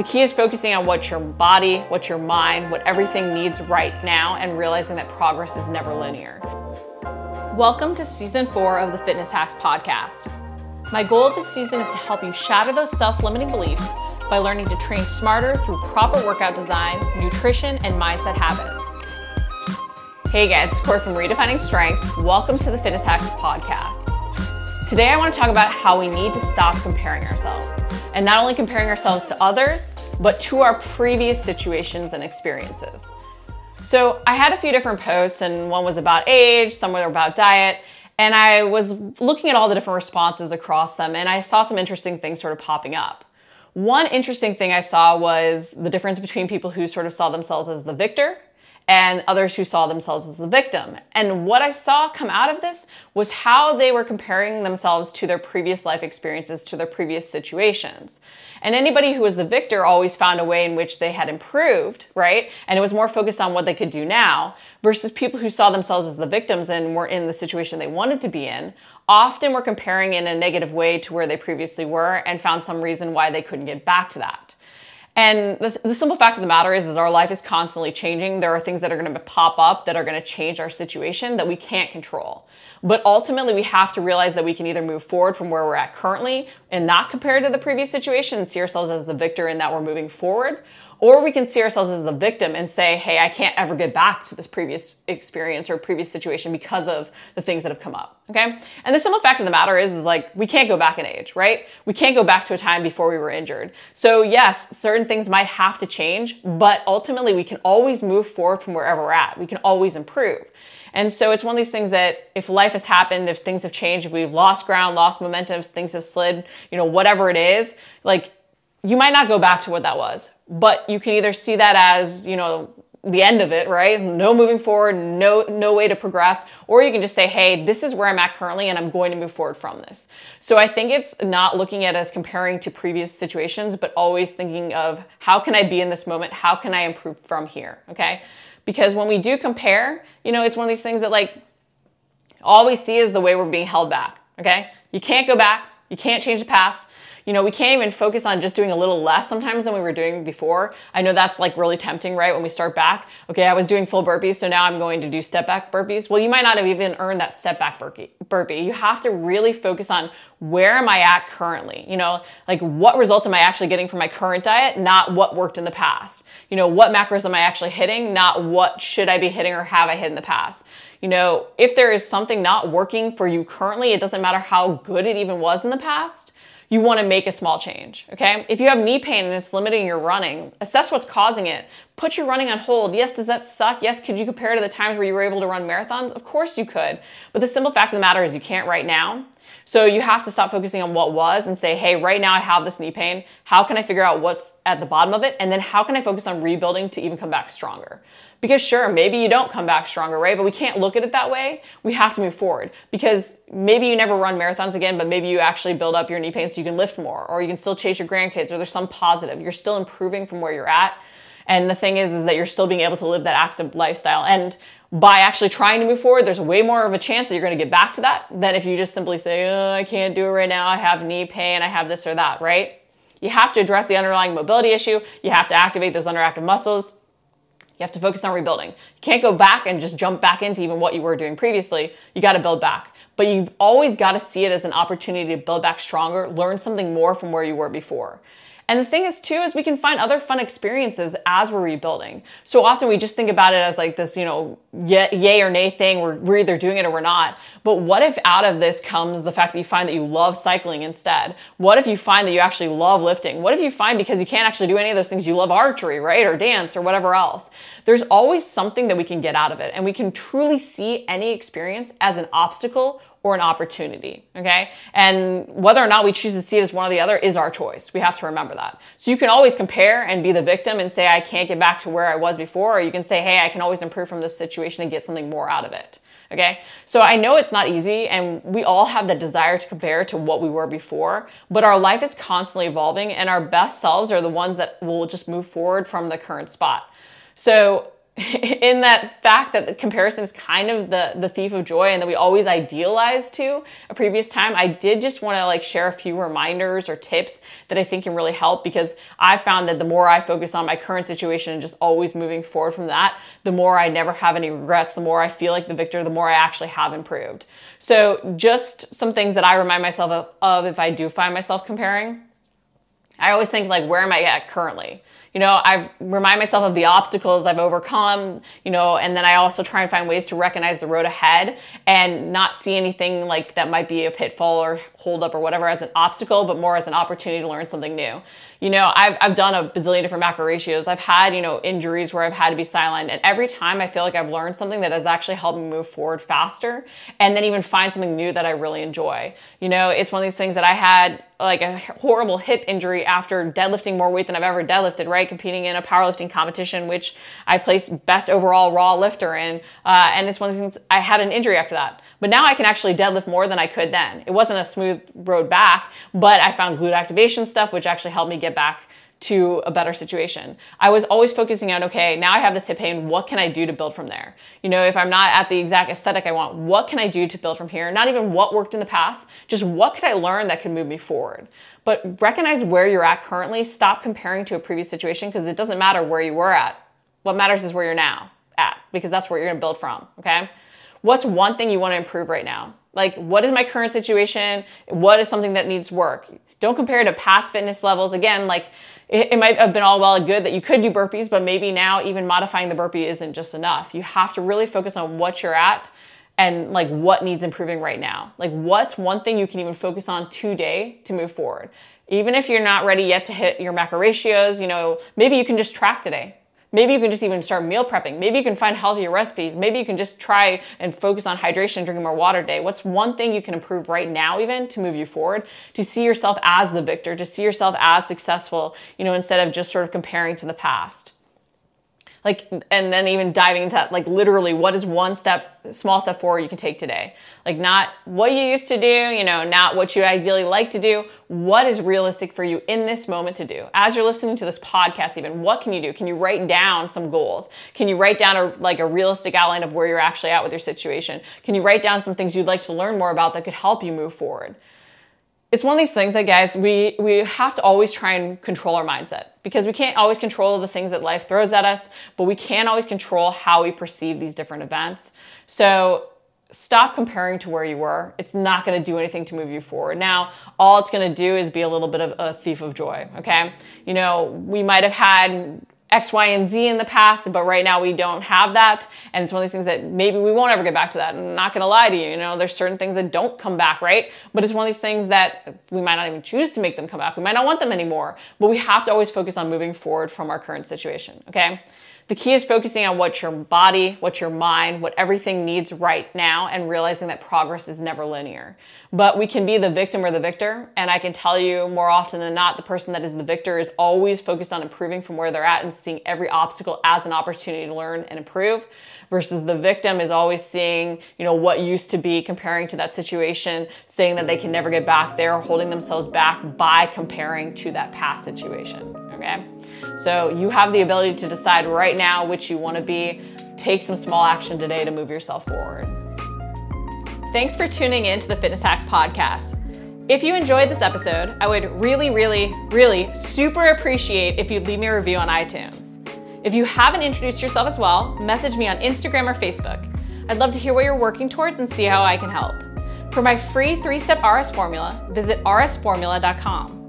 The key is focusing on what your body, what your mind, what everything needs right now, and realizing that progress is never linear. Welcome to season four of the Fitness Hacks podcast. My goal of this season is to help you shatter those self limiting beliefs by learning to train smarter through proper workout design, nutrition, and mindset habits. Hey guys, it's Corey from Redefining Strength. Welcome to the Fitness Hacks podcast. Today I want to talk about how we need to stop comparing ourselves. And not only comparing ourselves to others, but to our previous situations and experiences. So I had a few different posts, and one was about age, some were about diet, and I was looking at all the different responses across them, and I saw some interesting things sort of popping up. One interesting thing I saw was the difference between people who sort of saw themselves as the victor and others who saw themselves as the victim. And what I saw come out of this was how they were comparing themselves to their previous life experiences, to their previous situations. And anybody who was the victor always found a way in which they had improved, right? And it was more focused on what they could do now versus people who saw themselves as the victims and were in the situation they wanted to be in often were comparing in a negative way to where they previously were and found some reason why they couldn't get back to that. And the, the, simple fact of the matter is, is our life is constantly changing. There are things that are going to pop up that are going to change our situation that we can't control. But ultimately, we have to realize that we can either move forward from where we're at currently and not compare to the previous situation and see ourselves as the victor in that we're moving forward, or we can see ourselves as the victim and say, hey, I can't ever get back to this previous experience or previous situation because of the things that have come up. Okay? And the simple fact of the matter is, is like we can't go back in age, right? We can't go back to a time before we were injured. So yes, certain things might have to change, but ultimately we can always move forward from wherever we're at. We can always improve. And so it's one of these things that if life has happened, if things have changed, if we've lost ground, lost momentum, things have slid, you know, whatever it is, like you might not go back to what that was, but you can either see that as, you know, the end of it, right? No moving forward, no no way to progress, or you can just say, "Hey, this is where I'm at currently and I'm going to move forward from this." So I think it's not looking at as comparing to previous situations, but always thinking of how can I be in this moment? How can I improve from here? Okay? Because when we do compare, you know, it's one of these things that like all we see is the way we're being held back, okay? You can't go back, you can't change the past you know, we can't even focus on just doing a little less sometimes than we were doing before. I know that's like really tempting, right? When we start back, okay, I was doing full burpees, so now I'm going to do step back burpees. Well, you might not have even earned that step back burpee. You have to really focus on where am I at currently? You know, like what results am I actually getting from my current diet, not what worked in the past. You know, what macros am I actually hitting, not what should I be hitting or have I hit in the past. You know, if there is something not working for you currently, it doesn't matter how good it even was in the past you want to make a small change, okay? If you have knee pain and it's limiting your running, assess what's causing it. Put your running on hold. Yes, does that suck? Yes, could you compare to the times where you were able to run marathons? Of course you could. But the simple fact of the matter is you can't right now. So you have to stop focusing on what was and say, hey, right now I have this knee pain. How can I figure out what's at the bottom of it? And then how can I focus on rebuilding to even come back stronger? Because sure, maybe you don't come back stronger, right? But we can't look at it that way. We have to move forward because maybe you never run marathons again, but maybe you actually build up your knee pain so you can lift more or you can still chase your grandkids or there's some positive. You're still improving from where you're at. And the thing is, is that you're still being able to live that active lifestyle. And by actually trying to move forward, there's way more of a chance that you're going to get back to that than if you just simply say, oh, I can't do it right now. I have knee pain. I have this or that, right? You have to address the underlying mobility issue. You have to activate those underactive muscles. You have to focus on rebuilding. You can't go back and just jump back into even what you were doing previously. You got to build back. But you've always got to see it as an opportunity to build back stronger, learn something more from where you were before. And the thing is, too, is we can find other fun experiences as we're rebuilding. So often we just think about it as like this, you know, yay or nay thing. We're, we're either doing it or we're not. But what if out of this comes the fact that you find that you love cycling instead? What if you find that you actually love lifting? What if you find because you can't actually do any of those things, you love archery, right? Or dance or whatever else? There's always something that we can get out of it. And we can truly see any experience as an obstacle or an opportunity, okay? And whether or not we choose to see it as one or the other is our choice. We have to remember that. So you can always compare and be the victim and say, I can't get back to where I was before, or you can say, hey, I can always improve from this situation and get something more out of it. Okay, so I know it's not easy, and we all have the desire to compare to what we were before, but our life is constantly evolving, and our best selves are the ones that will just move forward from the current spot. So in that fact that the comparison is kind of the the thief of joy and that we always idealize to a previous time i did just want to like share a few reminders or tips that i think can really help because i found that the more i focus on my current situation and just always moving forward from that the more i never have any regrets the more i feel like the victor the more i actually have improved. So just some things that i remind myself of, of if i do find myself comparing. I always think like where am i at currently you know i've remind myself of the obstacles i've overcome you know and then i also try and find ways to recognize the road ahead and not see anything like that might be a pitfall or hold up or whatever as an obstacle but more as an opportunity to learn something new. You know i've, I've done a bazillion different macro ratios. I've had you know injuries where i've had to be sidelined and every time i feel like i've learned something that has actually helped me move forward faster and then even find something new that i really enjoy. You know it's one of these things that i had like a horrible hip injury after deadlifting more weight than I've ever deadlifted, right? Competing in a powerlifting competition, which I placed best overall raw lifter in. Uh, and it's one of the things I had an injury after that. But now I can actually deadlift more than I could then. It wasn't a smooth road back, but I found glute activation stuff, which actually helped me get back to a better situation. I was always focusing on, okay, now I have this hip pain. What can I do to build from there? You know, if I'm not at the exact aesthetic I want, what can I do to build from here? Not even what worked in the past, just what could I learn that could move me forward? But recognize where you're at currently. Stop comparing to a previous situation because it doesn't matter where you were at. What matters is where you're now at because that's where you're gonna build from, okay? What's one thing you wanna improve right now? Like, what is my current situation? What is something that needs work? Don't compare to past fitness levels. Again, like it, it, might have been all well and good that you could do burpees, but maybe now even modifying the burpee isn't just enough. You have to really focus on what you're at and like what needs improving right now. Like what's one thing you can even focus on today to move forward. Even if you're not ready yet to hit your macro ratios, you know, maybe you can just track today. Maybe you can just even start meal prepping. Maybe you can find healthier recipes. Maybe you can just try and focus on hydration, drinking more water today. What's one thing you can improve right now, even to move you forward, to see yourself as the victor, to see yourself as successful, you know, instead of just sort of comparing to the past? Like and then even diving into that like literally what is one step small step forward you can take today? Like not what you used to do you know not what you ideally like to do. What is realistic for you in this moment to do? As you're listening to this podcast even what can you do? Can you write down some goals? Can you write down a like a realistic outline of where you're actually at with your situation? Can you write down some things you'd like to learn more about that could help you move forward it's one of these things that guys we we have to always try and control our mindset because we can't always control the things that life throws at us but we can always control how we perceive these different events. So stop comparing to where you were. It's not going to do anything to move you forward. Now all it's going to do is be a little bit of a thief of joy okay? You know we might have had X, Y, and Z in the past, but right now we don't have that. And it's one of these things that maybe we won't ever get back to that. I'm not gonna lie to you, you know, there's certain things that don't come back, right? But it's one of these things that we might not even choose to make them come back. We might not want them anymore, but we have to always focus on moving forward from our current situation, okay? The key is focusing on what your body, what your mind, what everything needs right now, and realizing that progress is never linear. But we can be the victim or the victor. And I can tell you more often than not, the person that is the victor is always focused on improving from where they're at and seeing every obstacle as an opportunity to learn and improve versus the victim is always seeing, you know, what used to be comparing to that situation, saying that they can never get back there, holding themselves back by comparing to that past situation. Okay? So you have the ability to decide right now which you want to be. Take some small action today to move yourself forward. Thanks for tuning in to the Fitness Hacks podcast. If you enjoyed this episode, I would really, really, really super appreciate if you'd leave me a review on iTunes. If you haven't introduced yourself as well, message me on Instagram or Facebook. I'd love to hear what you're working towards and see how I can help. For my free three step RS formula, visit rsformula.com.